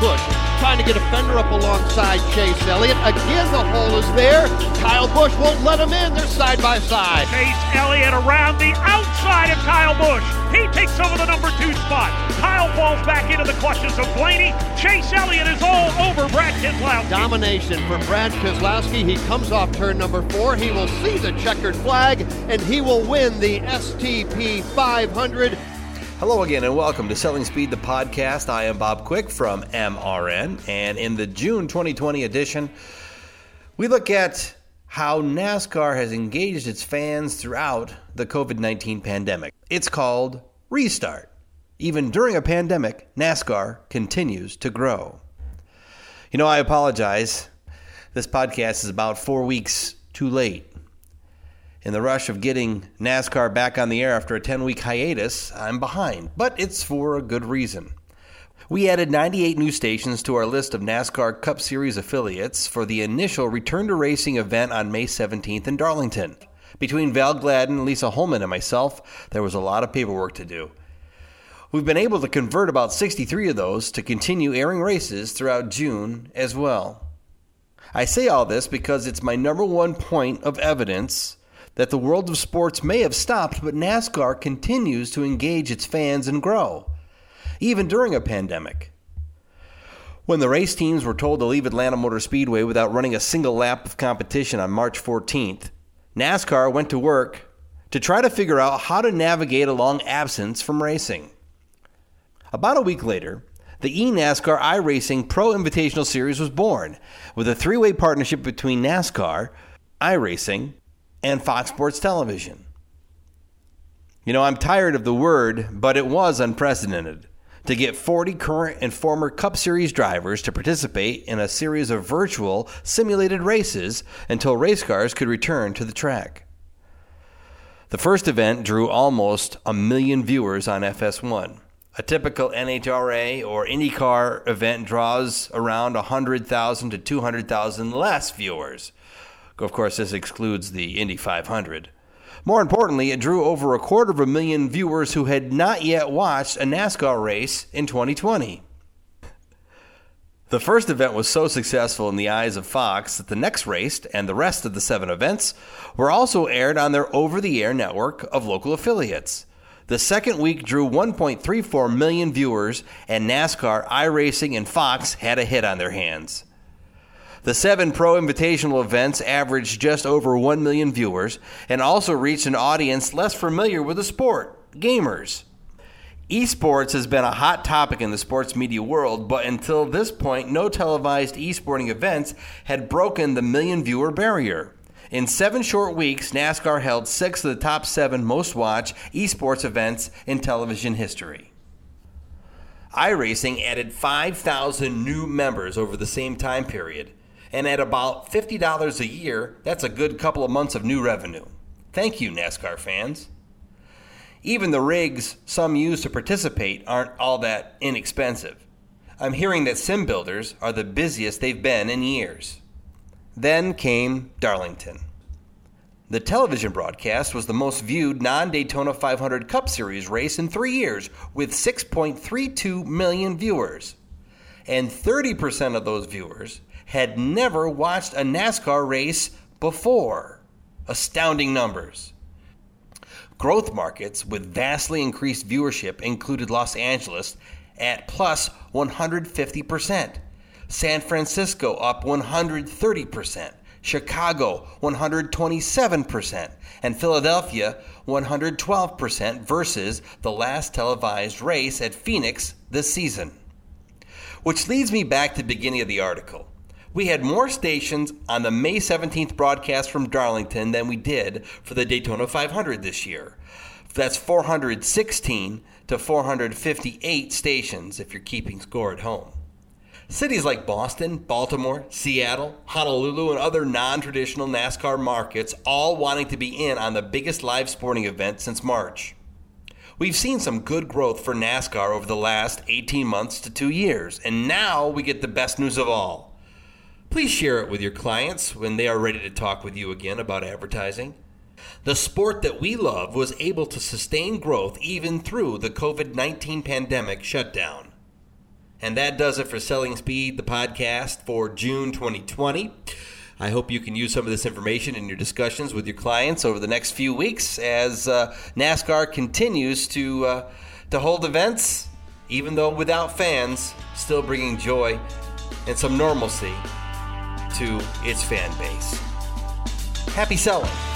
Busch trying to get a fender up alongside Chase Elliott. Again, the hole is there. Kyle Busch won't let him in. They're side by side. Chase Elliott around the outside of Kyle Busch. He takes over the number two spot. Kyle falls back into the clutches of Blaney. Chase Elliott is all over Brad Keselowski. Domination for Brad Keselowski. He comes off turn number four. He will see the checkered flag and he will win the STP 500. Hello again, and welcome to Selling Speed, the podcast. I am Bob Quick from MRN, and in the June 2020 edition, we look at how NASCAR has engaged its fans throughout the COVID 19 pandemic. It's called Restart. Even during a pandemic, NASCAR continues to grow. You know, I apologize. This podcast is about four weeks too late in the rush of getting NASCAR back on the air after a 10 week hiatus, I'm behind, but it's for a good reason. We added 98 new stations to our list of NASCAR Cup Series affiliates for the initial Return to Racing event on May 17th in Darlington. Between Val Gladden, Lisa Holman, and myself, there was a lot of paperwork to do. We've been able to convert about 63 of those to continue airing races throughout June as well. I say all this because it's my number one point of evidence that the world of sports may have stopped, but NASCAR continues to engage its fans and grow, even during a pandemic. When the race teams were told to leave Atlanta Motor Speedway without running a single lap of competition on March 14th, NASCAR went to work to try to figure out how to navigate a long absence from racing. About a week later, the eNASCAR iRacing Pro Invitational Series was born with a three way partnership between NASCAR, iRacing, and Fox Sports Television. You know, I'm tired of the word, but it was unprecedented to get 40 current and former Cup Series drivers to participate in a series of virtual simulated races until race cars could return to the track. The first event drew almost a million viewers on FS1. A typical NHRA or IndyCar event draws around 100,000 to 200,000 less viewers. Of course, this excludes the Indy 500. More importantly, it drew over a quarter of a million viewers who had not yet watched a NASCAR race in 2020. The first event was so successful in the eyes of Fox that the next race and the rest of the seven events were also aired on their over the air network of local affiliates. The second week drew 1.34 million viewers, and NASCAR, iRacing, and Fox had a hit on their hands. The seven Pro Invitational events averaged just over 1 million viewers and also reached an audience less familiar with the sport gamers. Esports has been a hot topic in the sports media world, but until this point, no televised esporting events had broken the million viewer barrier. In seven short weeks, NASCAR held six of the top seven most watched esports events in television history iRacing added 5,000 new members over the same time period. And at about $50 a year, that's a good couple of months of new revenue. Thank you, NASCAR fans. Even the rigs some use to participate aren't all that inexpensive. I'm hearing that sim builders are the busiest they've been in years. Then came Darlington. The television broadcast was the most viewed non Daytona 500 Cup Series race in three years, with 6.32 million viewers. And 30% of those viewers had never watched a NASCAR race before. Astounding numbers. Growth markets with vastly increased viewership included Los Angeles at plus 150%, San Francisco up 130%, Chicago 127%, and Philadelphia 112% versus the last televised race at Phoenix this season. Which leads me back to the beginning of the article. We had more stations on the May 17th broadcast from Darlington than we did for the Daytona 500 this year. That's 416 to 458 stations if you're keeping score at home. Cities like Boston, Baltimore, Seattle, Honolulu, and other non traditional NASCAR markets all wanting to be in on the biggest live sporting event since March. We've seen some good growth for NASCAR over the last 18 months to two years, and now we get the best news of all. Please share it with your clients when they are ready to talk with you again about advertising. The sport that we love was able to sustain growth even through the COVID 19 pandemic shutdown. And that does it for Selling Speed, the podcast for June 2020. I hope you can use some of this information in your discussions with your clients over the next few weeks as uh, NASCAR continues to uh, to hold events, even though without fans, still bringing joy and some normalcy to its fan base. Happy selling.